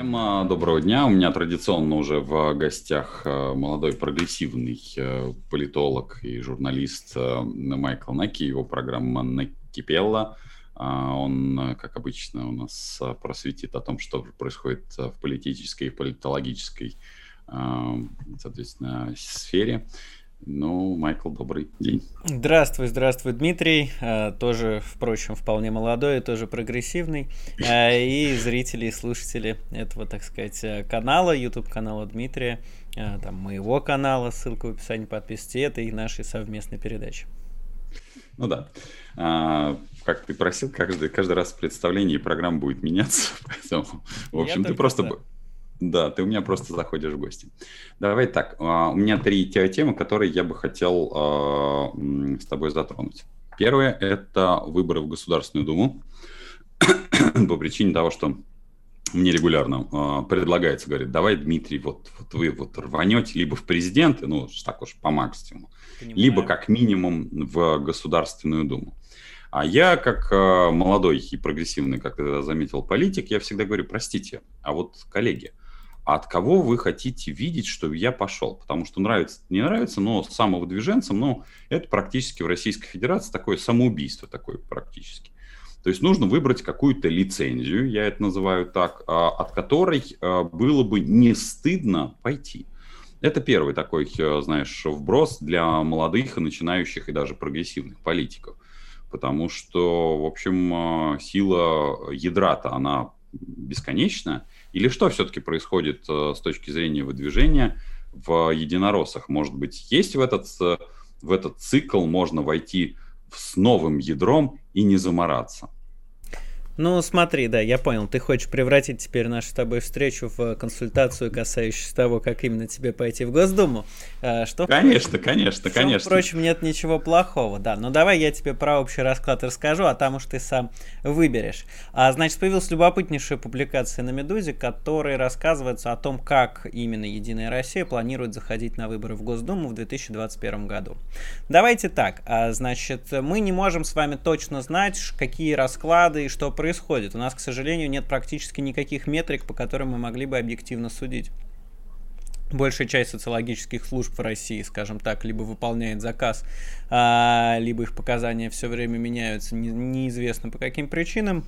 Всем а, доброго дня. У меня традиционно уже в гостях а, молодой прогрессивный а, политолог и журналист Майкл Наки, его программа «Накипелла». Он, как обычно, у нас просветит о том, что происходит в политической и политологической, соответственно, сфере. Ну, Майкл, добрый день. Здравствуй, здравствуй, Дмитрий. А, тоже, впрочем, вполне молодой, тоже прогрессивный. А, и зрители и слушатели этого, так сказать, э, канала, YouTube-канала Дмитрия, там, моего канала, ссылка в описании, подписывайтесь, это и нашей совместной передачи. Ну да. А, как ты просил, каждый, каждый раз в представлении программа будет меняться. Поэтому, в общем, Я ты просто... За. Да, ты у меня просто заходишь в гости. Давай так, а, у меня три темы, которые я бы хотел а, с тобой затронуть. Первое – это выборы в Государственную Думу по причине того, что мне регулярно э, предлагается, говорит, давай, Дмитрий, вот, вот вы вот рванете либо в президенты, ну, так уж по максимуму, Понимаю. либо как минимум в Государственную Думу. А я, как э, молодой и прогрессивный, как ты заметил, политик, я всегда говорю, простите, а вот коллеги, от кого вы хотите видеть, чтобы я пошел. Потому что нравится, не нравится, но самовыдвиженцем, ну, это практически в Российской Федерации такое самоубийство такое практически. То есть нужно выбрать какую-то лицензию, я это называю так, а, от которой а, было бы не стыдно пойти. Это первый такой, э, знаешь, вброс для молодых и начинающих и даже прогрессивных политиков. Потому что, в общем, а, сила ядра-то, она бесконечна. Или что все-таки происходит э, с точки зрения выдвижения в единороссах? Может быть, есть в этот, э, в этот цикл, можно войти с новым ядром и не замораться? Ну, смотри, да, я понял. Ты хочешь превратить теперь нашу с тобой встречу в консультацию, касающуюся того, как именно тебе пойти в Госдуму. А, что, конечно, конечно, в конечно. Впрочем, нет ничего плохого, да. Но давай я тебе про общий расклад расскажу, а там уж ты сам выберешь. А, значит, появилась любопытнейшая публикация на Медузе, которая рассказывается о том, как именно Единая Россия планирует заходить на выборы в Госдуму в 2021 году. Давайте так. А, значит, мы не можем с вами точно знать, какие расклады и что происходит происходит. У нас, к сожалению, нет практически никаких метрик, по которым мы могли бы объективно судить. Большая часть социологических служб в России, скажем так, либо выполняет заказ, а, либо их показания все время меняются, неизвестно по каким причинам.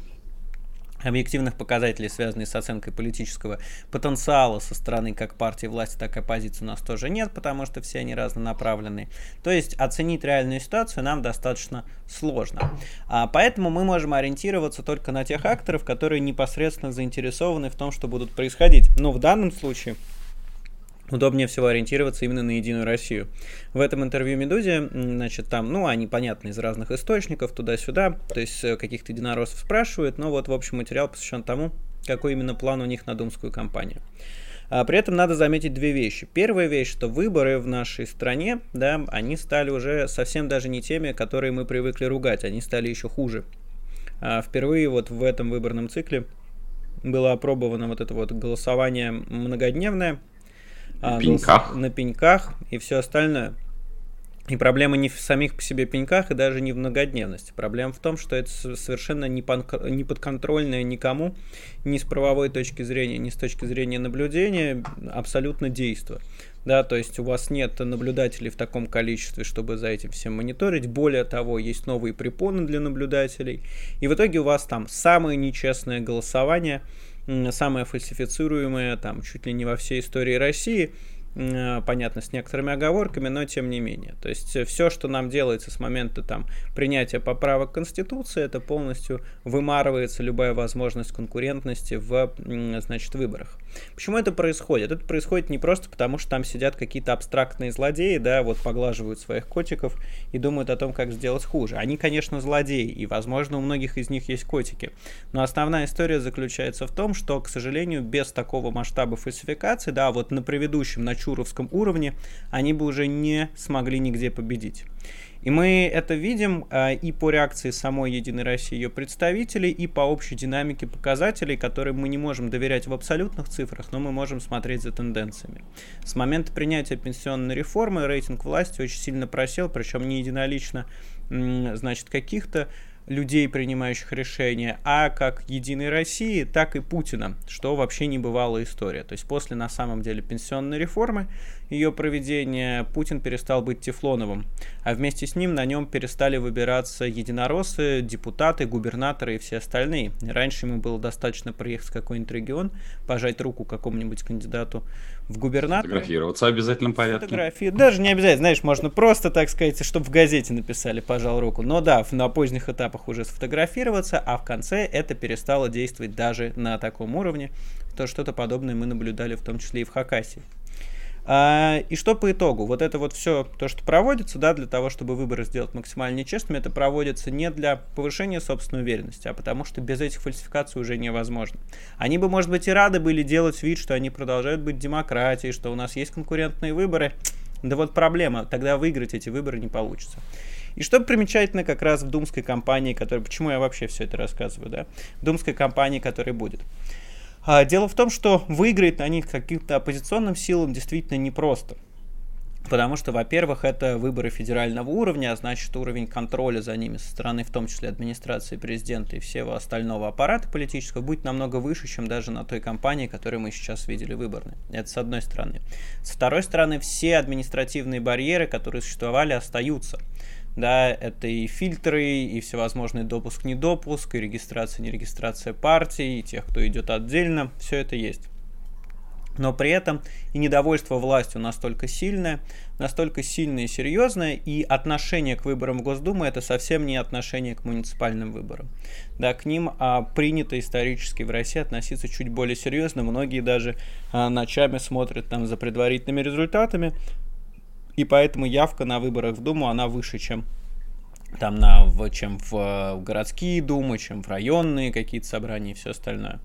Объективных показателей, связанных с оценкой политического потенциала со стороны как партии власти, так и оппозиции у нас тоже нет, потому что все они разнонаправленные. То есть оценить реальную ситуацию нам достаточно сложно. А поэтому мы можем ориентироваться только на тех акторов, которые непосредственно заинтересованы в том, что будут происходить. Но в данном случае удобнее всего ориентироваться именно на Единую Россию. В этом интервью Медузе, значит, там, ну, они, понятно, из разных источников, туда-сюда, то есть э, каких-то единороссов спрашивают, но вот, в общем, материал посвящен тому, какой именно план у них на думскую кампанию. А при этом надо заметить две вещи. Первая вещь, что выборы в нашей стране, да, они стали уже совсем даже не теми, которые мы привыкли ругать, они стали еще хуже. А впервые вот в этом выборном цикле было опробовано вот это вот голосование многодневное, на а, пеньках. на пеньках и все остальное. И проблема не в самих по себе пеньках и даже не в многодневности. Проблема в том, что это совершенно не, не подконтрольное никому, ни с правовой точки зрения, ни с точки зрения наблюдения, абсолютно действо. Да, то есть у вас нет наблюдателей в таком количестве, чтобы за этим всем мониторить. Более того, есть новые препоны для наблюдателей. И в итоге у вас там самое нечестное голосование – самое фальсифицируемое там чуть ли не во всей истории России – понятно, с некоторыми оговорками, но тем не менее. То есть э, все, что нам делается с момента там, принятия поправок Конституции, это полностью вымарывается любая возможность конкурентности в значит, выборах. Почему это происходит? Это происходит не просто потому, что там сидят какие-то абстрактные злодеи, да, вот поглаживают своих котиков и думают о том, как сделать хуже. Они, конечно, злодеи, и, возможно, у многих из них есть котики. Но основная история заключается в том, что, к сожалению, без такого масштаба фальсификации, да, вот на предыдущем, на чуровском уровне, они бы уже не смогли нигде победить. И мы это видим э, и по реакции самой Единой России, ее представителей, и по общей динамике показателей, которые мы не можем доверять в абсолютных цифрах, но мы можем смотреть за тенденциями. С момента принятия пенсионной реформы рейтинг власти очень сильно просел, причем не единолично, значит, каких-то людей, принимающих решения, а как Единой России, так и Путина, что вообще не бывала история. То есть после, на самом деле, пенсионной реформы, ее проведения, Путин перестал быть Тефлоновым, а вместе с ним на нем перестали выбираться единороссы, депутаты, губернаторы и все остальные. Раньше ему было достаточно приехать в какой-нибудь регион, пожать руку какому-нибудь кандидату в губернаторы. Фотографироваться в обязательном порядке. Фотографии. Даже не обязательно, знаешь, можно просто, так сказать, чтобы в газете написали, пожал руку. Но да, на поздних этапах уже сфотографироваться, а в конце это перестало действовать даже на таком уровне. То что-то подобное мы наблюдали в том числе и в Хакасии. А, и что по итогу? Вот это вот все, то, что проводится, да, для того, чтобы выборы сделать максимально честными, это проводится не для повышения собственной уверенности, а потому что без этих фальсификаций уже невозможно. Они бы, может быть, и рады были делать вид, что они продолжают быть демократией, что у нас есть конкурентные выборы. Да вот проблема, тогда выиграть эти выборы не получится. И что примечательно как раз в думской кампании, которая... Почему я вообще все это рассказываю, да? В думской кампании, которая будет. А, дело в том, что выиграть на них каким-то оппозиционным силам действительно непросто. Потому что, во-первых, это выборы федерального уровня, а значит уровень контроля за ними со стороны, в том числе администрации президента и всего остального аппарата политического, будет намного выше, чем даже на той кампании, которую мы сейчас видели выборной. Это с одной стороны. С второй стороны, все административные барьеры, которые существовали, остаются да, это и фильтры, и всевозможный допуск-недопуск, и регистрация, нерегистрация партий, и тех, кто идет отдельно, все это есть. Но при этом и недовольство властью настолько сильное, настолько сильное и серьезное, и отношение к выборам в Госдуму это совсем не отношение к муниципальным выборам. Да, к ним а, принято исторически в России относиться чуть более серьезно. Многие даже а, ночами смотрят там за предварительными результатами, и поэтому явка на выборах в Думу, она выше, чем там на, в, чем в, в городские думы, чем в районные какие-то собрания и все остальное.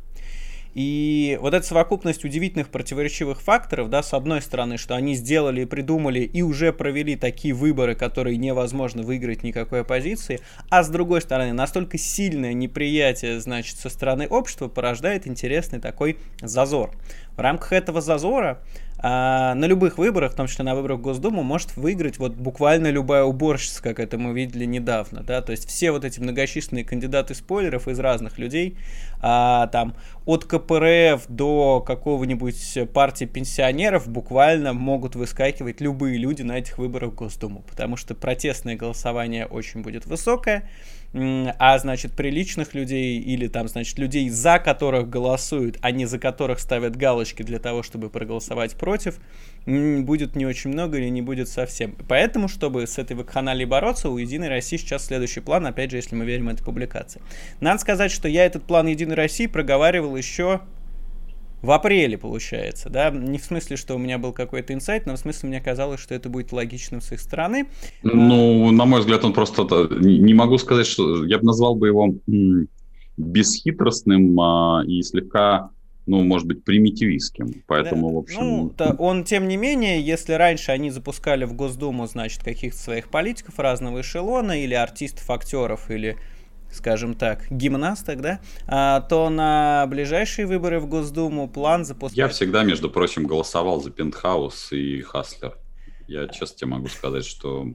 И вот эта совокупность удивительных противоречивых факторов, да, с одной стороны, что они сделали и придумали и уже провели такие выборы, которые невозможно выиграть никакой оппозиции, а с другой стороны, настолько сильное неприятие, значит, со стороны общества порождает интересный такой зазор. В рамках этого зазора а, на любых выборах, в том числе на выборах в Госдуму, может выиграть вот буквально любая уборщица, как это мы видели недавно, да, то есть все вот эти многочисленные кандидаты спойлеров из разных людей, а, там от КПРФ до какого-нибудь партии пенсионеров буквально могут выскакивать любые люди на этих выборах в Госдуму, потому что протестное голосование очень будет высокое, а значит приличных людей или там значит людей за которых голосуют, а не за которых ставят галочки для того, чтобы проголосовать против, будет не очень много или не будет совсем. Поэтому, чтобы с этой вакханалией бороться, у Единой России сейчас следующий план, опять же, если мы верим этой публикации. Надо сказать, что я этот план Единой России проговаривал еще в апреле, получается, да, не в смысле, что у меня был какой-то инсайт, но в смысле мне казалось, что это будет логичным с их стороны. Ну, на мой взгляд, он просто, не могу сказать, что, я бы назвал бы его бесхитростным а, и слегка ну, может быть, примитивистским. Поэтому, да. в общем... Ну, то он, тем не менее, если раньше они запускали в Госдуму, значит, каких-то своих политиков разного эшелона, или артистов, актеров, или скажем так, гимнасток, да, а, то на ближайшие выборы в Госдуму план запускать... Я всегда, между прочим, голосовал за Пентхаус и Хаслер. Я честно тебе могу сказать, что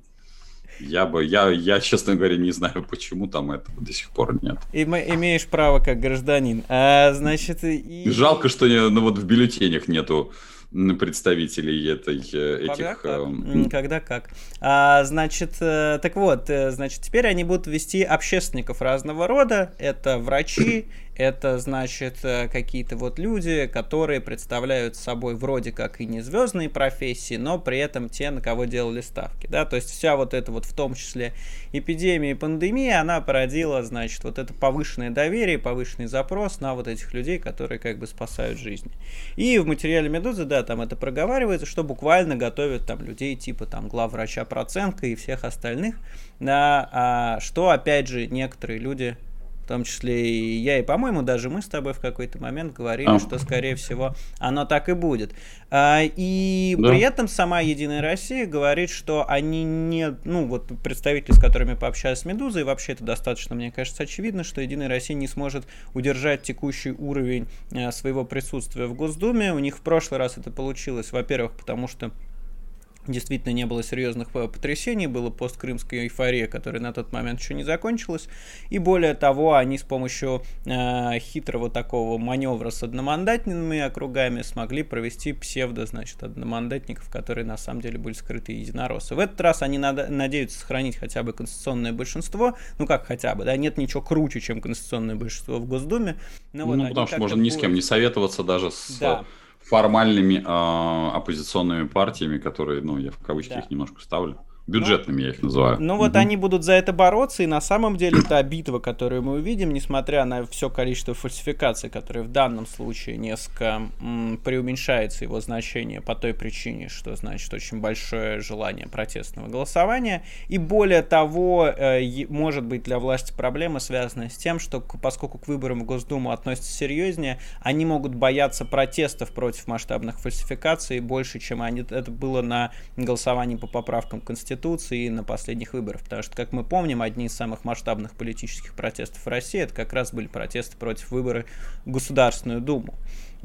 я бы, я, я, честно говоря, не знаю, почему там этого до сих пор нет. И имеешь право как гражданин. А, значит, и... Жалко, что ну, вот в бюллетенях нету представителей этой, э, этих... Когда как. Э, Когда как. А, значит, э, так вот, значит, теперь они будут вести общественников разного рода. Это врачи, это, значит, какие-то вот люди, которые представляют собой вроде как и не звездные профессии, но при этом те, на кого делали ставки, да, то есть вся вот эта вот в том числе эпидемия и пандемия, она породила, значит, вот это повышенное доверие, повышенный запрос на вот этих людей, которые как бы спасают жизни. И в материале Медузы, да, там это проговаривается, что буквально готовят там людей типа там главврача Проценко и всех остальных, да, а, что опять же некоторые люди в том числе и я, и, по-моему, даже мы с тобой в какой-то момент говорили, а. что, скорее всего, оно так и будет. А, и да. при этом сама Единая Россия говорит, что они не... Ну, вот представители, с которыми пообщались с Медузой, вообще это достаточно, мне кажется, очевидно, что Единая Россия не сможет удержать текущий уровень а, своего присутствия в Госдуме. У них в прошлый раз это получилось, во-первых, потому что действительно не было серьезных потрясений, было посткрымская эйфория, которая на тот момент еще не закончилась, и более того, они с помощью э, хитрого такого маневра с одномандатными округами смогли провести псевдо, значит, одномандатников, которые на самом деле были скрытые единороссы. В этот раз они надо, надеются сохранить хотя бы конституционное большинство, ну как хотя бы, да, нет ничего круче, чем конституционное большинство в Госдуме. Но ну, вот потому что можно ни с кем не советоваться даже с... Да формальными э, оппозиционными партиями, которые, ну, я в кавычки да. их немножко ставлю. Бюджетными ну, я их называю. Ну вот они будут за это бороться, и на самом деле та битва, которую мы увидим, несмотря на все количество фальсификаций, которые в данном случае несколько м, преуменьшается его значение по той причине, что значит очень большое желание протестного голосования, и более того, э, может быть для власти проблема связана с тем, что поскольку к выборам в Госдуму относятся серьезнее, они могут бояться протестов против масштабных фальсификаций больше, чем они, это было на голосовании по поправкам Конституции Конституции и на последних выборах. Потому что, как мы помним, одни из самых масштабных политических протестов в России это как раз были протесты против выборов в Государственную Думу.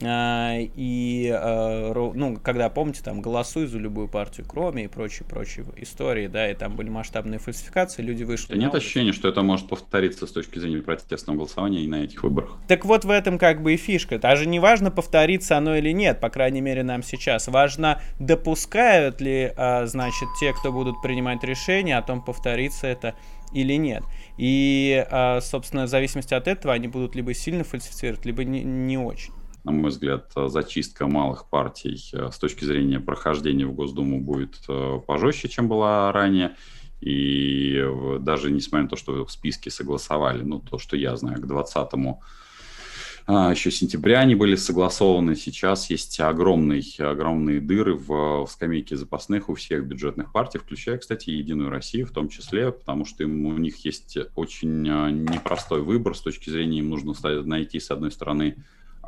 А, и, а, ну, когда, помните, там, голосуй за любую партию, кроме и прочие-прочие истории, да, и там были масштабные фальсификации, люди вышли... Да нет ощущения, что это может повториться с точки зрения протестного голосования и на этих выборах? Так вот в этом как бы и фишка. Даже не важно, повторится оно или нет, по крайней мере, нам сейчас. Важно, допускают ли, а, значит, те, кто будут принимать решения о том, повторится это или нет. И, собственно, в зависимости от этого они будут либо сильно фальсифицировать, либо не, не очень на мой взгляд, зачистка малых партий э, с точки зрения прохождения в Госдуму будет э, пожестче, чем была ранее. И даже несмотря на то, что в списке согласовали, ну, то, что я знаю, к 20 а, еще сентября они были согласованы. Сейчас есть огромные, огромные дыры в, в скамейке запасных у всех бюджетных партий, включая, кстати, Единую Россию в том числе, потому что им, у них есть очень э, непростой выбор с точки зрения, им нужно найти, с одной стороны,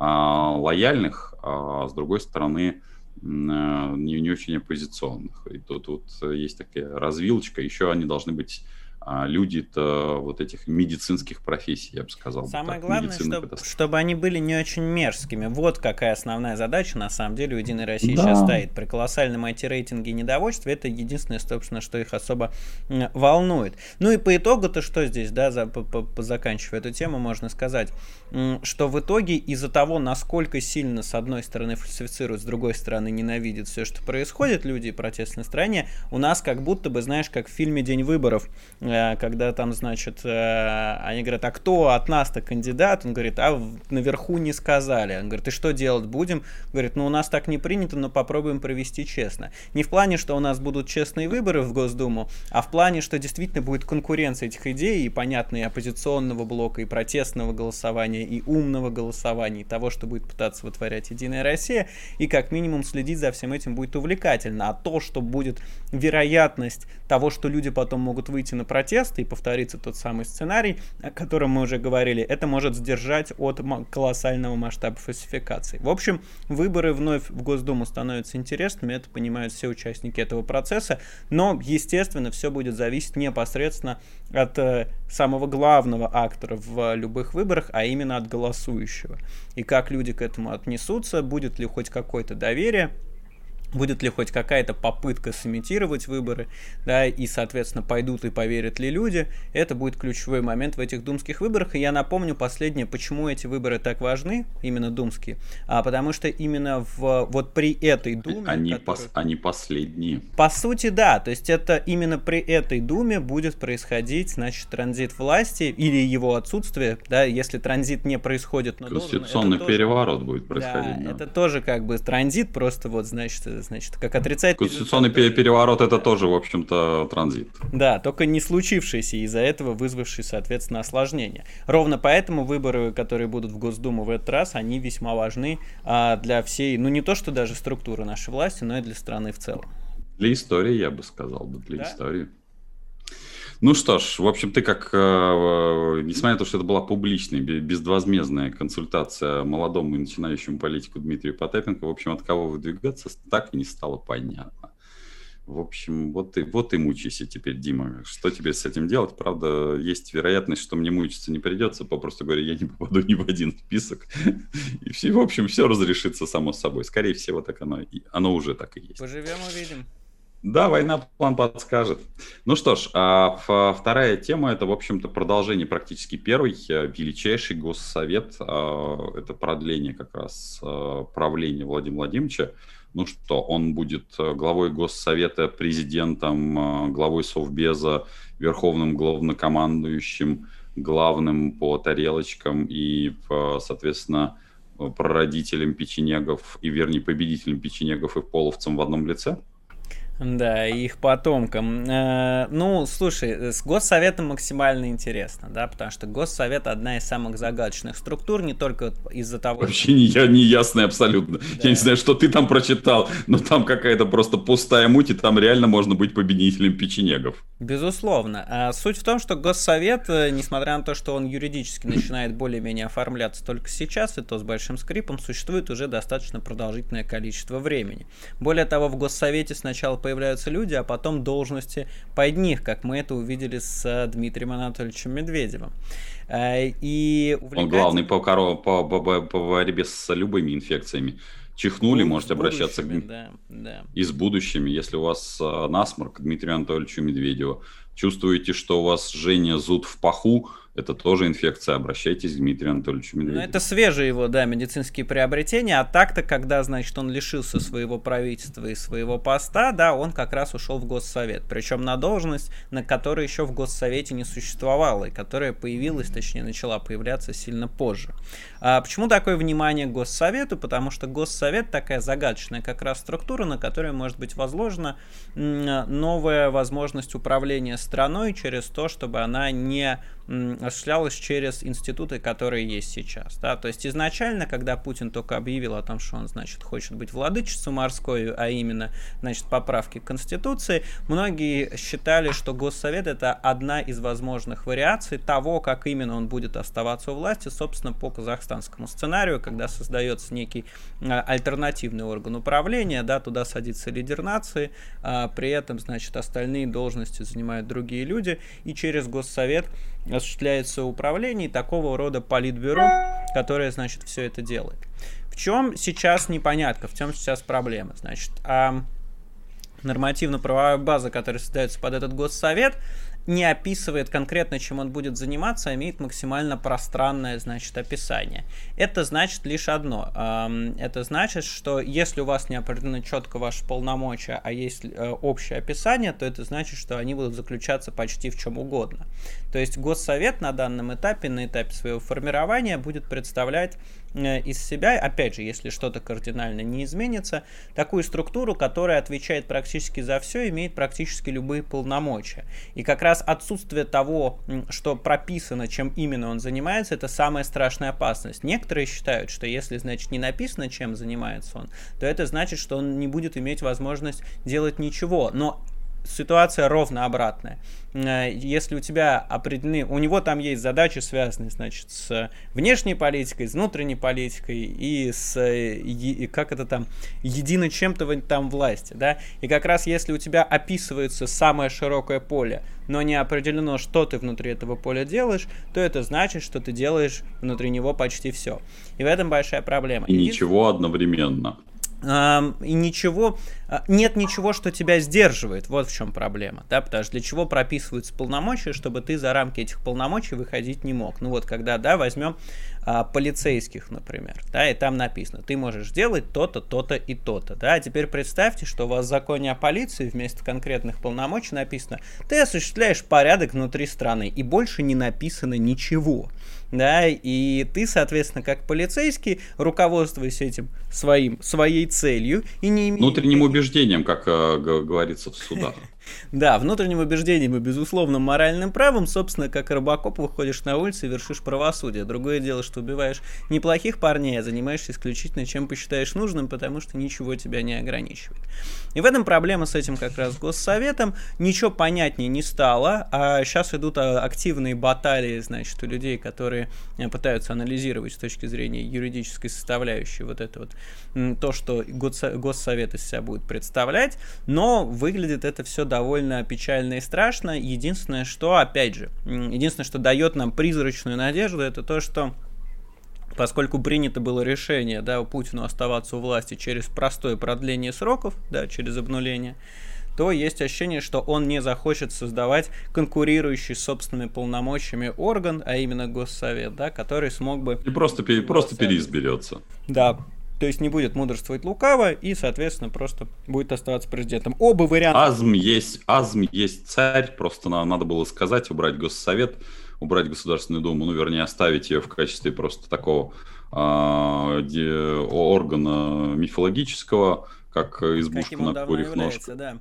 лояльных, а с другой стороны не, не очень оппозиционных. И тут вот есть такая развилочка. Еще они должны быть а люди-то вот этих медицинских профессий, я бы сказал. Самое так, главное, чтобы, чтобы они были не очень мерзкими. Вот какая основная задача, на самом деле, у Единой России да. сейчас стоит. При колоссальном IT-рейтинге и недовольстве это единственное, собственно, что их особо волнует. Ну и по итогу-то что здесь, да, за, по, по, заканчивая эту тему, можно сказать, что в итоге из-за того, насколько сильно с одной стороны фальсифицируют, с другой стороны ненавидят все, что происходит, люди и протестные настроения, у нас как будто бы, знаешь, как в фильме «День выборов», когда там, значит, э, они говорят, а кто от нас-то кандидат? Он говорит, а наверху не сказали. Он говорит, и что делать будем? Говорит, ну у нас так не принято, но попробуем провести честно. Не в плане, что у нас будут честные выборы в Госдуму, а в плане, что действительно будет конкуренция этих идей, и понятно, и оппозиционного блока, и протестного голосования, и умного голосования, и того, что будет пытаться вытворять Единая Россия, и как минимум следить за всем этим будет увлекательно. А то, что будет вероятность того, что люди потом могут выйти на протесты и повторится тот самый сценарий, о котором мы уже говорили, это может сдержать от колоссального масштаба фальсификации. В общем, выборы вновь в Госдуму становятся интересными, это понимают все участники этого процесса, но, естественно, все будет зависеть непосредственно от э, самого главного актора в любых выборах, а именно от голосующего. И как люди к этому отнесутся, будет ли хоть какое-то доверие, будет ли хоть какая-то попытка сымитировать выборы, да, и, соответственно, пойдут и поверят ли люди, это будет ключевой момент в этих думских выборах. И я напомню последнее, почему эти выборы так важны, именно думские, а потому что именно в, вот при этой думе... Они, которая... пос, они последние. По сути, да, то есть это именно при этой думе будет происходить, значит, транзит власти или его отсутствие, да, если транзит не происходит, но Конституционный должен, переворот тоже, будет происходить. Да, да, это тоже как бы транзит, просто вот, значит, значит, как отрицать... Конституционный переворот это тоже, в общем-то, транзит. Да, только не случившийся, из-за этого вызвавший, соответственно, осложнения. Ровно поэтому выборы, которые будут в Госдуму в этот раз, они весьма важны а, для всей, ну не то, что даже структуры нашей власти, но и для страны в целом. Для истории, я бы сказал, для да? истории. Ну что ж, в общем, ты как, э, э, несмотря на то, что это была публичная, безвозмездная консультация молодому и начинающему политику Дмитрию Потапенко, в общем, от кого выдвигаться, так и не стало понятно. В общем, вот ты, вот ты мучайся теперь, Дима. Что тебе с этим делать? Правда, есть вероятность, что мне мучиться не придется. Попросту говоря, я не попаду ни в один список. И все, в общем, все разрешится само собой. Скорее всего, так оно, оно уже так и есть. Поживем, увидим. Да, война план подскажет. Ну что ж, а вторая тема – это, в общем-то, продолжение практически первой. Э, величайший госсовет а, – это продление как раз э, правления Владимира Владимировича. Ну что, он будет э, главой Госсовета, президентом, главой Совбеза, верховным главнокомандующим, главным по тарелочкам и, соответственно, прародителем печенегов и, вернее, победителем печенегов и половцам в одном лице – да, их потомкам. Э, ну, слушай, с Госсоветом максимально интересно, да, потому что Госсовет одна из самых загадочных структур, не только из-за того... Вообще не, я, не ясно абсолютно. Да. Я не знаю, что ты там прочитал, но там какая-то просто пустая муть, и там реально можно быть победителем печенегов. Безусловно. А суть в том, что Госсовет, э, несмотря на то, что он юридически начинает более-менее оформляться только сейчас, и то с большим скрипом, существует уже достаточно продолжительное количество времени. Более того, в Госсовете сначала появляются люди, а потом должности под них, как мы это увидели с э, Дмитрием Анатольевичем Медведевым. Э, и увлекать... Он главный по, по, по, по, по борьбе с любыми инфекциями. Чихнули, ну, можете обращаться к... да, да. и с будущими. Если у вас э, насморк к Дмитрию Анатольевичу Медведеву, чувствуете, что у вас жжение, зуд в паху, это тоже инфекция, обращайтесь к Дмитрию Анатольевичу Медведеву. Ну, это свежие его, да, медицинские приобретения, а так-то, когда, значит, он лишился своего правительства и своего поста, да, он как раз ушел в Госсовет, причем на должность, на которой еще в Госсовете не существовало, и которая появилась, точнее, начала появляться сильно позже. А почему такое внимание к Госсовету? Потому что Госсовет такая загадочная как раз структура, на которой может быть возложена новая возможность управления страной через то, чтобы она не осуществлялось через институты, которые есть сейчас. Да? То есть изначально, когда Путин только объявил о том, что он, значит, хочет быть владычицей морской, а именно, значит, поправки к Конституции, многие считали, что Госсовет это одна из возможных вариаций того, как именно он будет оставаться у власти, собственно, по казахстанскому сценарию, когда создается некий а, альтернативный орган управления, да, туда садится лидер нации, а при этом, значит, остальные должности занимают другие люди, и через Госсовет осуществляется управление такого рода политбюро, которое, значит, все это делает. В чем сейчас непонятка, в чем сейчас проблема? Значит, а нормативно-правовая база, которая создается под этот госсовет, не описывает конкретно, чем он будет заниматься, а имеет максимально пространное, значит, описание. Это значит лишь одно. Это значит, что если у вас не определены четко ваши полномочия, а есть э, общее описание, то это значит, что они будут заключаться почти в чем угодно. То есть Госсовет на данном этапе, на этапе своего формирования, будет представлять из себя, опять же, если что-то кардинально не изменится, такую структуру, которая отвечает практически за все, имеет практически любые полномочия. И как раз отсутствие того, что прописано, чем именно он занимается, это самая страшная опасность. Некоторые считают, что если, значит, не написано, чем занимается он, то это значит, что он не будет иметь возможность делать ничего. Но ситуация ровно обратная. Э, если у тебя определены, у него там есть задачи, связанные, значит, с внешней политикой, с внутренней политикой и с, и, как это там, едино чем-то там власти, да, и как раз если у тебя описывается самое широкое поле, но не определено, что ты внутри этого поля делаешь, то это значит, что ты делаешь внутри него почти все. И в этом большая проблема. И ничего одновременно и ничего, а, нет ничего, что тебя сдерживает. Вот в чем проблема, да, потому что для чего прописываются полномочия, чтобы ты за рамки этих полномочий выходить не мог. Ну вот, когда, да, возьмем а, полицейских, например, да, и там написано, ты можешь делать то-то, то-то и то-то, да, а теперь представьте, что у вас в законе о полиции вместо конкретных полномочий написано, ты осуществляешь порядок внутри страны, и больше не написано ничего да, и ты, соответственно, как полицейский, руководствуясь этим своим, своей целью и не имея... Внутренним убеждением, как э, говорится в судах. Да, внутренним убеждением и, безусловно, моральным правом, собственно, как рыбакоп выходишь на улицу и вершишь правосудие. Другое дело, что убиваешь неплохих парней, а занимаешься исключительно чем посчитаешь нужным, потому что ничего тебя не ограничивает. И в этом проблема с этим как раз госсоветом. Ничего понятнее не стало, а сейчас идут а, активные баталии, значит, у людей, которые э, пытаются анализировать с точки зрения юридической составляющей вот это вот то, что госсовет из себя будет представлять, но выглядит это все довольно печально и страшно. Единственное, что, опять же, единственное, что дает нам призрачную надежду, это то, что поскольку принято было решение, да, Путину оставаться у власти через простое продление сроков, да, через обнуление, то есть ощущение, что он не захочет создавать конкурирующий с собственными полномочиями орган, а именно Госсовет, да, который смог бы... И просто, просто переизберется. Да, то есть не будет мудрствовать лукаво и, соответственно, просто будет оставаться президентом. Оба варианта. Азм есть, азм есть царь, просто надо было сказать, убрать Госсовет, убрать Государственную Думу, ну, вернее, оставить ее в качестве просто такого а, органа мифологического, как избушка на курьих ножках. Да.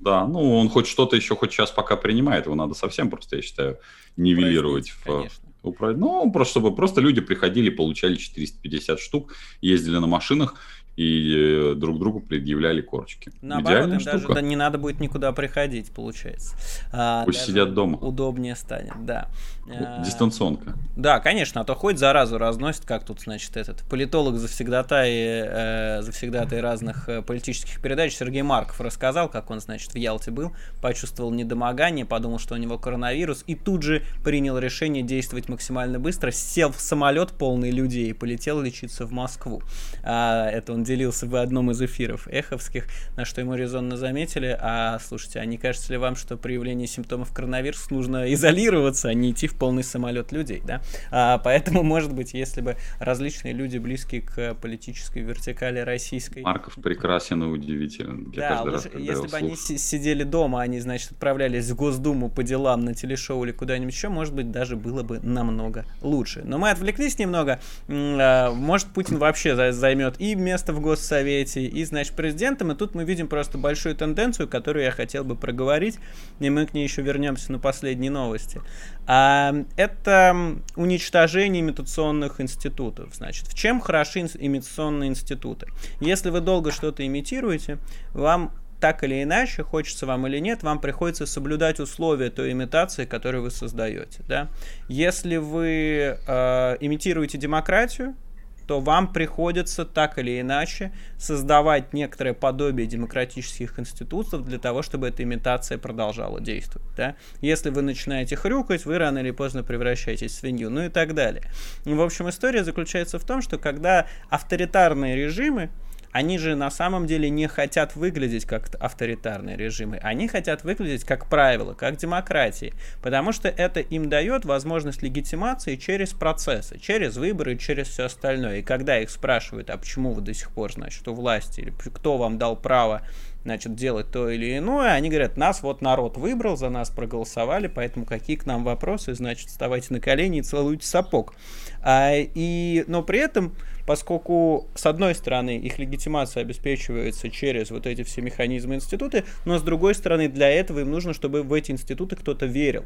да, ну он хоть что-то еще хоть сейчас пока принимает, его надо совсем просто, я считаю, нивелировать. в, конечно. Ну, просто чтобы просто люди приходили, получали 450 штук, ездили на машинах, и э, друг другу предъявляли корочки. Наоборот, им штука. даже не надо будет никуда приходить, получается. А, Пусть сидят дома. Удобнее станет, да. А, дистанционка. Да, конечно, а то хоть заразу разносит, как тут, значит, этот политолог завсегдатай, э, завсегдатай разных э, политических передач Сергей Марков рассказал, как он, значит, в Ялте был, почувствовал недомогание, подумал, что у него коронавирус, и тут же принял решение действовать максимально быстро, сел в самолет полный людей и полетел лечиться в Москву. А, это он делился в одном из эфиров эховских, на что ему резонно заметили, а слушайте, а не кажется ли вам, что при явлении симптомов коронавируса нужно изолироваться, а не идти в полный самолет людей, да? А, поэтому, может быть, если бы различные люди, близкие к политической вертикали российской... Марков прекрасен и удивителен. Я да, лучше, раз, если бы они сидели дома, они, значит, отправлялись в Госдуму по делам на телешоу или куда-нибудь еще, может быть, даже было бы намного лучше. Но мы отвлеклись немного. А, может, Путин вообще займет и место в Госсовете, и, значит, президентом. И тут мы видим просто большую тенденцию, которую я хотел бы проговорить, и мы к ней еще вернемся на последние новости. А, это уничтожение имитационных институтов. Значит, в чем хороши имитационные институты? Если вы долго что-то имитируете, вам так или иначе, хочется вам или нет, вам приходится соблюдать условия той имитации, которую вы создаете. Да? Если вы э, имитируете демократию, то вам приходится так или иначе создавать некоторое подобие демократических институтов для того, чтобы эта имитация продолжала действовать. Да? Если вы начинаете хрюкать, вы рано или поздно превращаетесь в свинью, ну и так далее. В общем, история заключается в том, что когда авторитарные режимы они же на самом деле не хотят выглядеть как авторитарные режимы, они хотят выглядеть как правило, как демократии, потому что это им дает возможность легитимации через процессы, через выборы, через все остальное. И когда их спрашивают, а почему вы до сих пор, значит, у власти, или кто вам дал право значит, делать то или иное, они говорят, нас вот народ выбрал, за нас проголосовали, поэтому какие к нам вопросы, значит, вставайте на колени и целуйте сапог. А, и, но при этом поскольку, с одной стороны, их легитимация обеспечивается через вот эти все механизмы институты, но с другой стороны, для этого им нужно, чтобы в эти институты кто-то верил.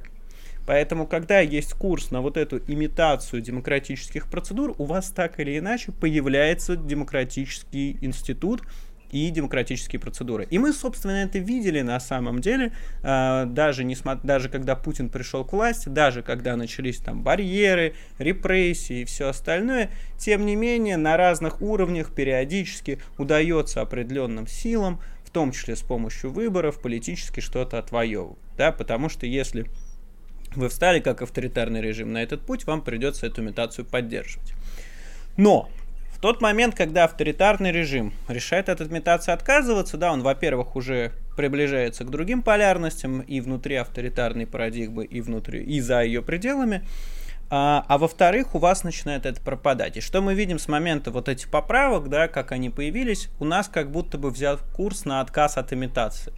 Поэтому, когда есть курс на вот эту имитацию демократических процедур, у вас так или иначе появляется демократический институт, и демократические процедуры. И мы, собственно, это видели на самом деле, э, даже, несмотря, даже когда Путин пришел к власти, даже когда начались там барьеры, репрессии и все остальное, тем не менее на разных уровнях периодически удается определенным силам, в том числе с помощью выборов, политически что-то отвоевывать. Да? Потому что если вы встали как авторитарный режим на этот путь, вам придется эту имитацию поддерживать. Но в тот момент, когда авторитарный режим решает от имитации отказываться, да, он, во-первых, уже приближается к другим полярностям и внутри авторитарной парадигмы, и внутри, и за ее пределами, а, а во-вторых, у вас начинает это пропадать. И что мы видим с момента вот этих поправок, да, как они появились, у нас как будто бы взят курс на отказ от имитации.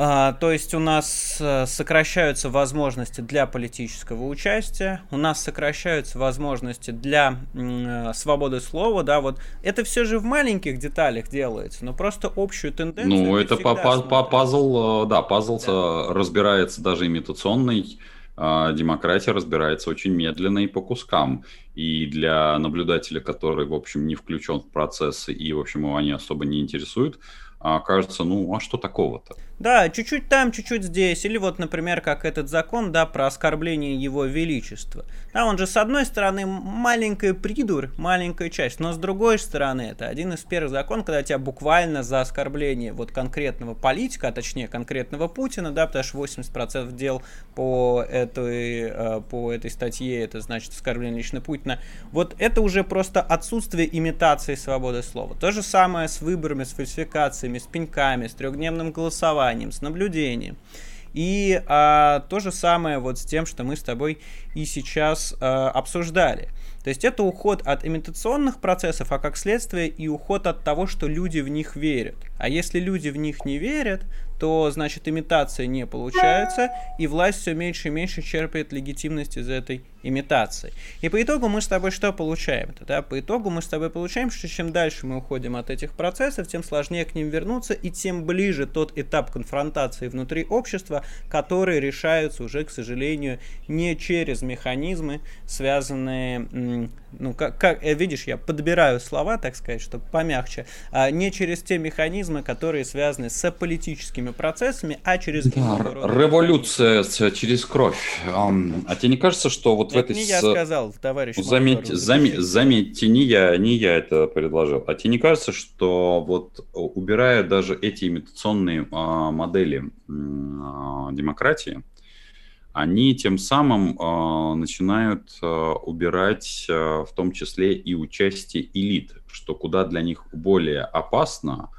А, то есть у нас э, сокращаются возможности для политического участия, у нас сокращаются возможности для э, свободы слова, да, вот это все же в маленьких деталях делается, но просто общую тенденцию. Ну, это по, по, по пазл, э, да, пазл да. разбирается даже имитационный а, демократия разбирается очень медленно и по кускам. И для наблюдателя, который, в общем, не включен в процессы и, в общем, его они особо не интересуют, а кажется, ну, а что такого-то? Да, чуть-чуть там, чуть-чуть здесь. Или вот, например, как этот закон, да, про оскорбление его величества. Да, он же, с одной стороны, маленькая придурь, маленькая часть, но с другой стороны, это один из первых законов, когда тебя буквально за оскорбление вот конкретного политика, а точнее конкретного Путина, да, потому что 80% дел по этой, э, по этой статье, это значит оскорбление лично Путина, вот это уже просто отсутствие имитации свободы слова. То же самое с выборами, с фальсификацией петициями, с пеньками, с трехдневным голосованием, с наблюдением. И а, то же самое вот с тем, что мы с тобой и сейчас а, обсуждали. То есть это уход от имитационных процессов, а как следствие и уход от того, что люди в них верят. А если люди в них не верят, то, значит, имитация не получается, и власть все меньше и меньше черпает легитимность из этой имитации. И по итогу мы с тобой что получаем? да? По итогу мы с тобой получаем, что чем дальше мы уходим от этих процессов, тем сложнее к ним вернуться, и тем ближе тот этап конфронтации внутри общества, который решается уже, к сожалению, не через механизмы, связанные, ну, как, как э, видишь, я подбираю слова, так сказать, чтобы помягче, а не через те механизмы, которые связаны с политическими процессами, а через... Да, революция через кровь. А тебе не кажется, что вот это в этой... не я сказал, товарищ Заметь, заметь, заметьте, не я, не я это предложил. А тебе не кажется, что вот убирая даже эти имитационные а, модели а, демократии, они тем самым э, начинают э, убирать э, в том числе и участие элит, что куда для них более опасно,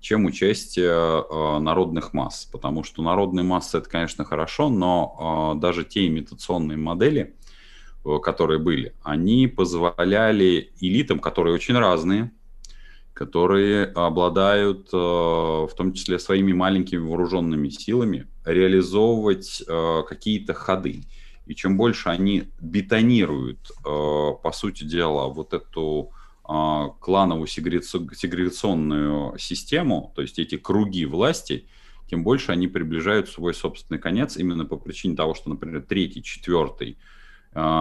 чем участие э, народных масс. Потому что народные массы это, конечно, хорошо, но э, даже те имитационные модели, э, которые были, они позволяли элитам, которые очень разные, которые обладают в том числе своими маленькими вооруженными силами, реализовывать какие-то ходы. И чем больше они бетонируют, по сути дела, вот эту клановую сегрегационную систему, то есть эти круги власти, тем больше они приближают свой собственный конец именно по причине того, что, например, третий, четвертый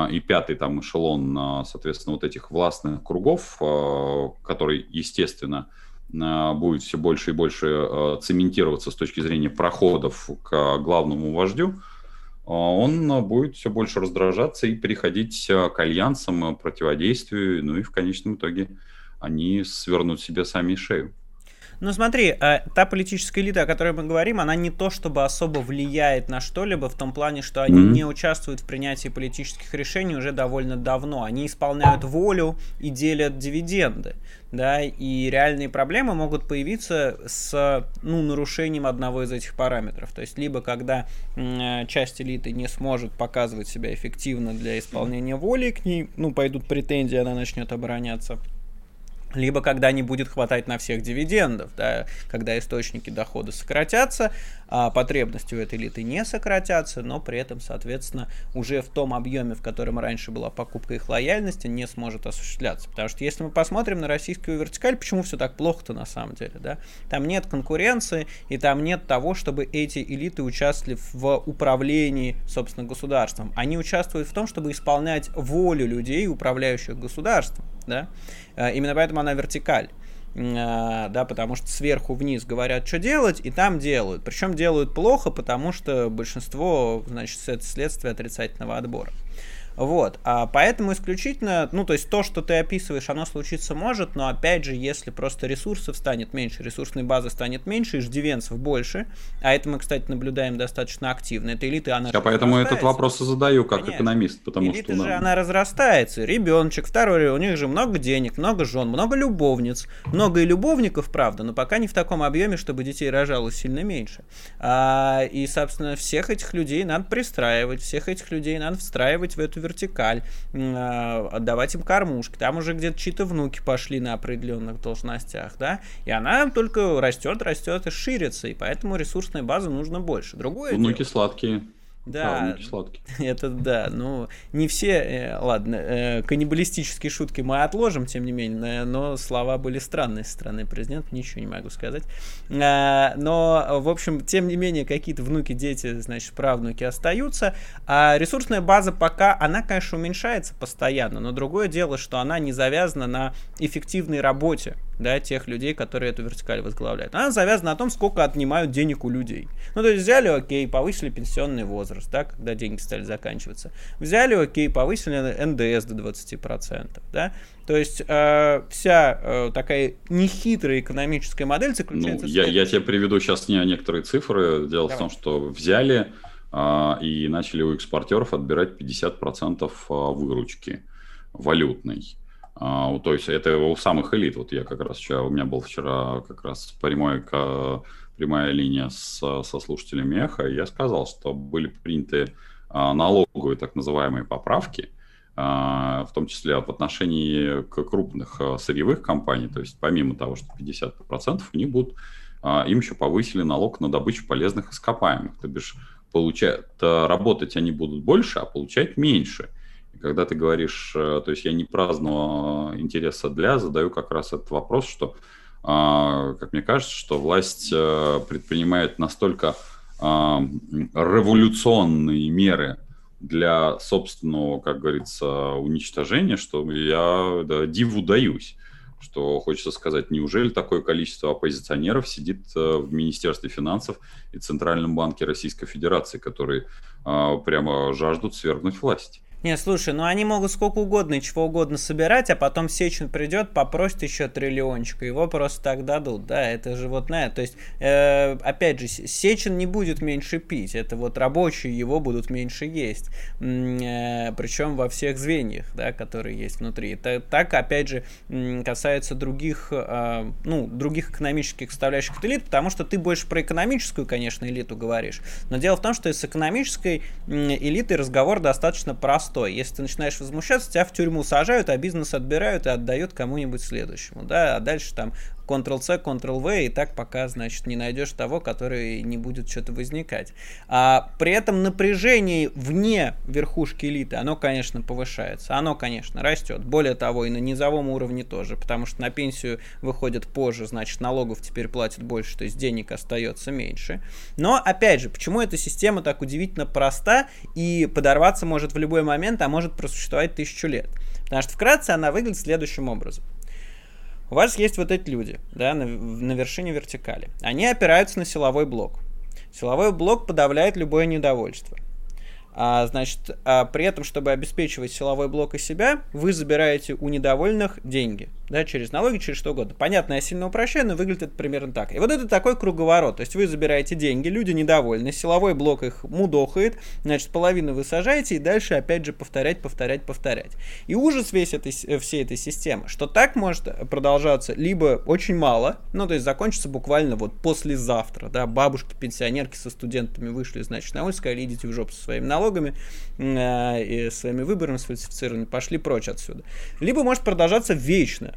и пятый там эшелон, а, соответственно, вот этих властных кругов, который, естественно, будет все больше и больше цементироваться с точки зрения проходов к главному вождю, а он будет все больше раздражаться и переходить к альянсам, противодействию, ну и в конечном итоге они свернут себе сами шею. Ну смотри, э, та политическая элита, о которой мы говорим, она не то чтобы особо влияет на что-либо в том плане, что они mm-hmm. не участвуют в принятии политических решений уже довольно давно. Они исполняют волю и делят дивиденды. Да, и реальные проблемы могут появиться с ну, нарушением одного из этих параметров. То есть, либо когда э, часть элиты не сможет показывать себя эффективно для исполнения воли, к ней ну, пойдут претензии, она начнет обороняться либо когда не будет хватать на всех дивидендов, да, когда источники дохода сократятся, а потребности у этой элиты не сократятся, но при этом, соответственно, уже в том объеме, в котором раньше была покупка их лояльности, не сможет осуществляться. Потому что если мы посмотрим на российскую вертикаль, почему все так плохо-то на самом деле, да? Там нет конкуренции, и там нет того, чтобы эти элиты участвовали в управлении, собственно, государством. Они участвуют в том, чтобы исполнять волю людей, управляющих государством, да? Э, именно поэтому она вертикаль э, да, потому что сверху вниз говорят, что делать, и там делают. Причем делают плохо, потому что большинство, значит, это следствие отрицательного отбора. Вот, а поэтому исключительно, ну, то есть то, что ты описываешь, оно случиться может, но опять же, если просто ресурсов станет меньше, ресурсной базы станет меньше, иждивенцев больше, а это мы, кстати, наблюдаем достаточно активно, это элита, она Я поэтому этот вопрос и задаю как Конечно. экономист, потому элита что... же, нам... она разрастается, ребеночек, второй, у них же много денег, много жен, много любовниц, много и любовников, правда, но пока не в таком объеме, чтобы детей рожалось сильно меньше. А, и, собственно, всех этих людей надо пристраивать, всех этих людей надо встраивать в эту вертикаль, а, отдавать им кормушки. Там уже где-то чьи-то внуки пошли на определенных должностях, да, и она только растет, растет и ширится, и поэтому ресурсной базы нужно больше. Другое Внуки дело. сладкие. Да, сладкий. это да. Ну, не все, э, ладно, э, каннибалистические шутки мы отложим, тем не менее, но слова были странные со стороны президента, ничего не могу сказать. Э, но, в общем, тем не менее, какие-то внуки, дети, значит, правнуки остаются. А ресурсная база пока, она, конечно, уменьшается постоянно, но другое дело, что она не завязана на эффективной работе да, тех людей, которые эту вертикаль возглавляют. Она завязана на том, сколько отнимают денег у людей. Ну, то есть взяли, окей, повысили пенсионный возраст, да, когда деньги стали заканчиваться. Взяли, окей, повысили НДС до 20%, да. То есть э, вся э, такая нехитрая экономическая модель заключается ну, в я, я тебе приведу сейчас не некоторые цифры. Дело Давай. в том, что взяли э, и начали у экспортеров отбирать 50% а, выручки валютной. А, то есть это у самых элит. Вот я как раз вчера, у меня был вчера как раз прямой, прямая линия с, со слушателями эхо, и я сказал, что были приняты а, налоговые так называемые поправки, а, в том числе в отношении к крупных сырьевых компаний, то есть помимо того, что 50% у них будут, им еще повысили налог на добычу полезных ископаемых, то бишь получать, работать они будут больше, а получать меньше – когда ты говоришь, э, то есть я не праздного интереса для, задаю как раз этот вопрос, что, а, как мне кажется, что власть э, предпринимает настолько а, революционные меры для собственного, как говорится, уничтожения, что я да, диву даюсь. Что хочется сказать, неужели такое количество оппозиционеров сидит э, в Министерстве финансов и Центральном банке Российской Федерации, которые а, прямо жаждут свергнуть власть? Не, слушай, ну они могут сколько угодно и чего угодно собирать, а потом Сечин придет, попросит еще триллиончика, его просто так дадут, да, это же вот на, то есть, э, опять же, Сечин не будет меньше пить, это вот рабочие его будут меньше есть, э, причем во всех звеньях, да, которые есть внутри. Это, так, опять же, касается других, э, ну, других экономических составляющих элит, потому что ты больше про экономическую, конечно, элиту говоришь, но дело в том, что с экономической элитой разговор достаточно простой простой. Если ты начинаешь возмущаться, тебя в тюрьму сажают, а бизнес отбирают и отдают кому-нибудь следующему. Да? А дальше там Ctrl-C, Ctrl-V, и так пока, значит, не найдешь того, который не будет что-то возникать. А при этом напряжение вне верхушки элиты, оно, конечно, повышается, оно, конечно, растет. Более того, и на низовом уровне тоже, потому что на пенсию выходят позже, значит, налогов теперь платят больше, то есть денег остается меньше. Но, опять же, почему эта система так удивительно проста и подорваться может в любой момент, а может просуществовать тысячу лет? Потому что вкратце она выглядит следующим образом. У вас есть вот эти люди, да, на, на вершине вертикали. Они опираются на силовой блок. Силовой блок подавляет любое недовольство. А, значит, а при этом, чтобы обеспечивать силовой блок и себя, вы забираете у недовольных деньги. Да, через налоги, через что угодно. Понятно, я сильно упрощаю, но выглядит это примерно так. И вот это такой круговорот. То есть вы забираете деньги, люди недовольны, силовой блок их мудохает, значит, половину вы сажаете, и дальше опять же повторять, повторять, повторять. И ужас весь этой, э, всей этой системы, что так может продолжаться либо очень мало, ну, то есть закончится буквально вот послезавтра, да, бабушки, пенсионерки со студентами вышли, значит, на улицу, сказали, идите в жопу со своими налогами, э, и своими выборами сфальсифицированными, пошли прочь отсюда. Либо может продолжаться вечно,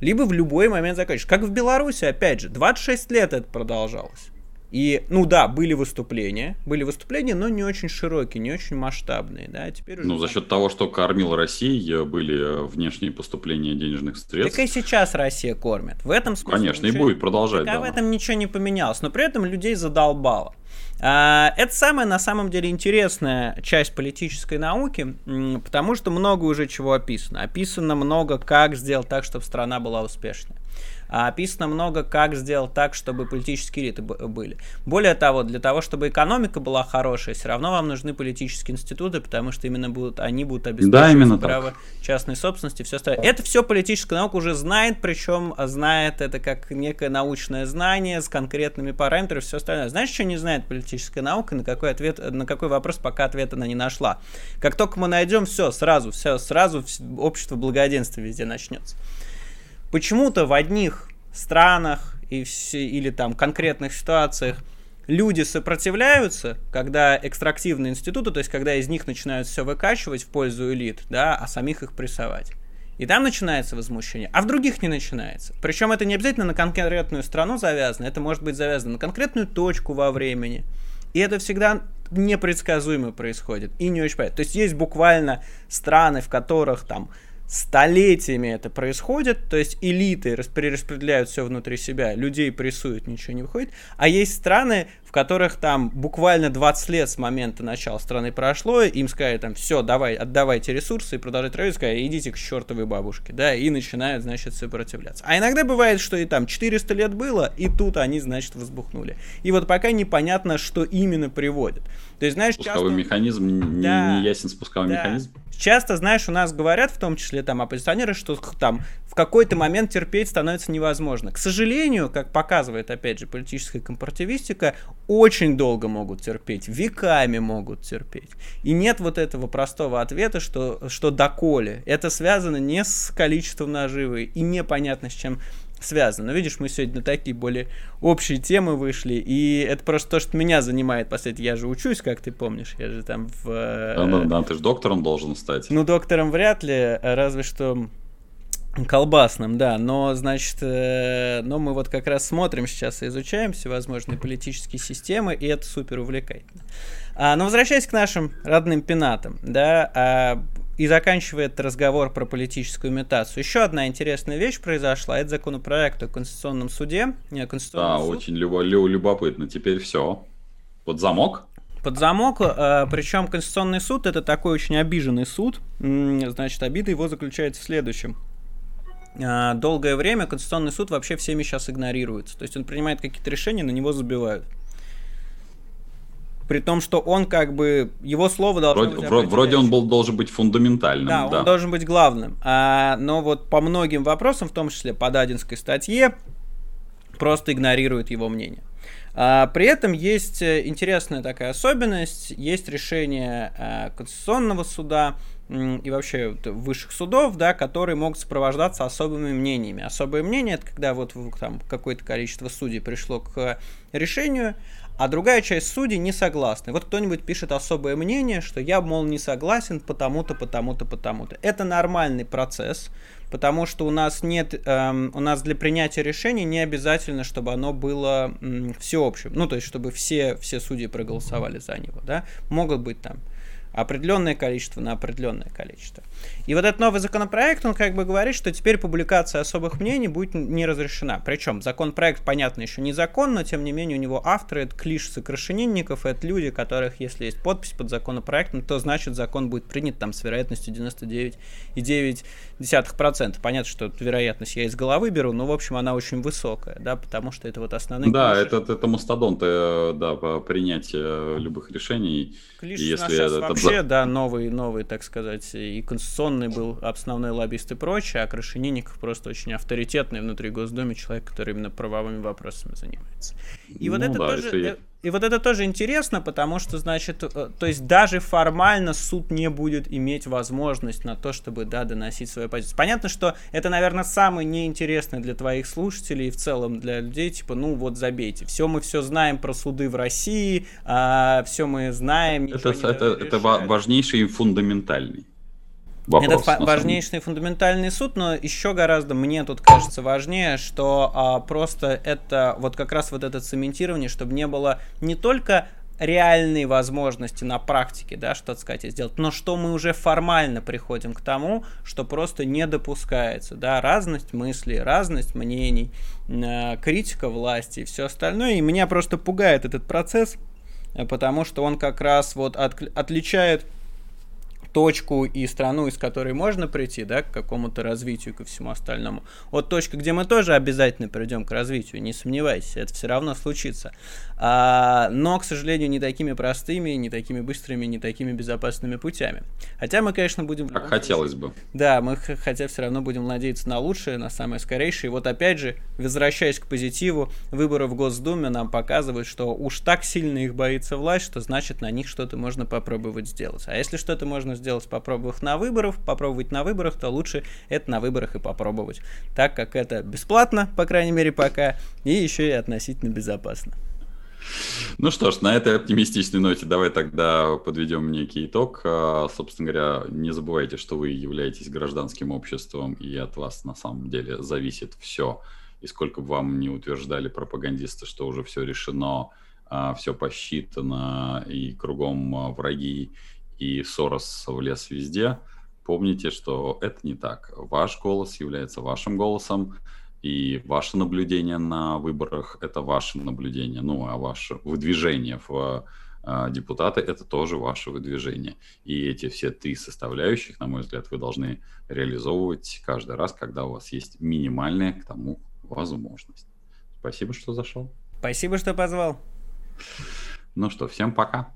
либо в любой момент закончится. Как в Беларуси, опять же, 26 лет это продолжалось. И, ну да, были выступления, были выступления, но не очень широкие, не очень масштабные, да, теперь уже... Ну, за счет того, что кормил Россия, были внешние поступления денежных средств. Так и сейчас Россия кормит. В этом смысле... Конечно, ничего... и будет продолжать, так, да. А в этом ничего не поменялось, но при этом людей задолбало. А, это самая, на самом деле, интересная часть политической науки, потому что много уже чего описано. Описано много, как сделать так, чтобы страна была успешной. А описано много, как сделать так, чтобы политические элиты были. Более того, для того, чтобы экономика была хорошая, все равно вам нужны политические институты, потому что именно будут, они будут обеспечивать да, именно право так. частной собственности, все остальное. Это все политическая наука уже знает, причем знает это как некое научное знание с конкретными параметрами, все остальное. Знаешь, что не знает политическая наука, на какой ответ, на какой вопрос пока ответа она не нашла? Как только мы найдем, все, сразу, все, сразу общество благоденствия везде начнется почему-то в одних странах и все, или там конкретных ситуациях люди сопротивляются, когда экстрактивные институты, то есть когда из них начинают все выкачивать в пользу элит, да, а самих их прессовать. И там начинается возмущение, а в других не начинается. Причем это не обязательно на конкретную страну завязано, это может быть завязано на конкретную точку во времени. И это всегда непредсказуемо происходит и не очень понятно. То есть есть буквально страны, в которых там столетиями это происходит, то есть элиты перераспределяют все внутри себя, людей прессуют, ничего не выходит, а есть страны, в которых там буквально 20 лет с момента начала страны прошло, им сказали там, все, давай, отдавайте ресурсы и продолжать травить, сказали, идите к чертовой бабушке, да, и начинают, значит, сопротивляться. А иногда бывает, что и там 400 лет было, и тут они, значит, возбухнули. И вот пока непонятно, что именно приводит. То есть, знаешь, спусковой часто... механизм, да, не ясен спусковой да. механизм. Часто, знаешь, у нас говорят, в том числе там оппозиционеры, что там в какой-то момент терпеть становится невозможно. К сожалению, как показывает, опять же, политическая компаративистика, очень долго могут терпеть, веками могут терпеть. И нет вот этого простого ответа, что, что доколе. Это связано не с количеством наживы и непонятно с чем связано. Но видишь, мы сегодня на такие более общие темы вышли, и это просто то, что меня занимает, по сути, я же учусь, как ты помнишь, я же там в... Да, да, да, ты же доктором должен стать. Ну, доктором вряд ли, разве что Колбасным, да, но, значит, э, но мы вот как раз смотрим сейчас и изучаем всевозможные политические системы, и это супер увлекательно. А, но возвращаясь к нашим родным пенатам, да, а, и заканчивая этот разговор про политическую имитацию, еще одна интересная вещь произошла, это законопроект о Конституционном суде. Не, Конституционном да, суд. очень любо, любопытно, теперь все. Под замок? под замок, э, причем Конституционный суд это такой очень обиженный суд. Значит, обида его заключается в следующем. А, долгое время Конституционный суд вообще всеми сейчас игнорируется. То есть он принимает какие-то решения, на него забивают. При том, что он как бы, его слово должно вроде, быть Вроде он был, должен быть фундаментальным. Да, да. он должен быть главным. А, но вот по многим вопросам, в том числе по Дадинской статье, просто игнорирует его мнение. А, при этом есть э, интересная такая особенность, есть решение а, Конституционного суда, и вообще высших судов, да, которые могут сопровождаться особыми мнениями. Особое мнение это когда вот там какое-то количество судей пришло к решению, а другая часть судей не согласны. Вот кто-нибудь пишет особое мнение, что я, мол, не согласен потому-то, потому-то, потому-то. Это нормальный процесс, потому что у нас нет, эм, у нас для принятия решений не обязательно, чтобы оно было эм, всеобщим. Ну, то есть, чтобы все, все судьи проголосовали за него, да. Могут быть там определенное количество на определенное количество. И вот этот новый законопроект, он как бы говорит, что теперь публикация особых мнений будет не разрешена. Причем законопроект, понятно, еще не закон, но тем не менее у него авторы это клиш сокрашенинников, это люди, которых, если есть подпись под законопроектом, то значит закон будет принят там с вероятностью 99,9%. Понятно, что вероятность я из головы беру, но в общем она очень высокая, да, потому что это вот основные... Да, это, это мастодонты, э, да, по принятию любых решений. Клиш если это вообще, да, новый, новый, так сказать, и конституционный был основной лоббист и прочее, а Крашенинников просто очень авторитетный внутри Госдумы человек, который именно правовыми вопросами занимается. И ну, вот это да, тоже... Э, и вот это тоже интересно, потому что, значит, э, то есть даже формально суд не будет иметь возможность на то, чтобы, да, доносить свою позицию. Понятно, что это, наверное, самое неинтересное для твоих слушателей и в целом для людей, типа, ну вот забейте. Все мы все знаем про суды в России, а, все мы знаем. Это, это, это важнейший и фундаментальный вопрос. Это важнейший фундаментальный суд, но еще гораздо мне тут кажется важнее, что а, просто это вот как раз вот это цементирование, чтобы не было не только реальные возможности на практике, да, что-то сказать и сделать, но что мы уже формально приходим к тому, что просто не допускается, да, разность мыслей, разность мнений, э, критика власти и все остальное, и меня просто пугает этот процесс, э, потому что он как раз вот от, отличает точку и страну, из которой можно прийти, да, к какому-то развитию, ко всему остальному. Вот точка, где мы тоже обязательно придем к развитию, не сомневайся, это все равно случится. А, но, к сожалению, не такими простыми, не такими быстрыми, не такими безопасными путями. Хотя мы, конечно, будем... Как хотелось бы. Да, мы хотя все равно будем надеяться на лучшее, на самое скорейшее. И вот опять же, возвращаясь к позитиву, выборы в Госдуме нам показывают, что уж так сильно их боится власть, что значит на них что-то можно попробовать сделать. А если что-то можно сделать, попробовав на выборах, попробовать на выборах, то лучше это на выборах и попробовать. Так как это бесплатно, по крайней мере, пока, и еще и относительно безопасно. Ну что ж, на этой оптимистичной ноте давай тогда подведем некий итог. А, собственно говоря, не забывайте, что вы являетесь гражданским обществом, и от вас на самом деле зависит все. И сколько бы вам не утверждали пропагандисты, что уже все решено, а, все посчитано, и кругом а, враги, и Сорос влез везде, помните, что это не так. Ваш голос является вашим голосом, и ваше наблюдение на выборах – это ваше наблюдение, ну, а ваше выдвижение в э, депутаты – это тоже ваше выдвижение. И эти все три составляющих, на мой взгляд, вы должны реализовывать каждый раз, когда у вас есть минимальная к тому возможность. Спасибо, что зашел. Спасибо, что позвал. Ну что, всем пока.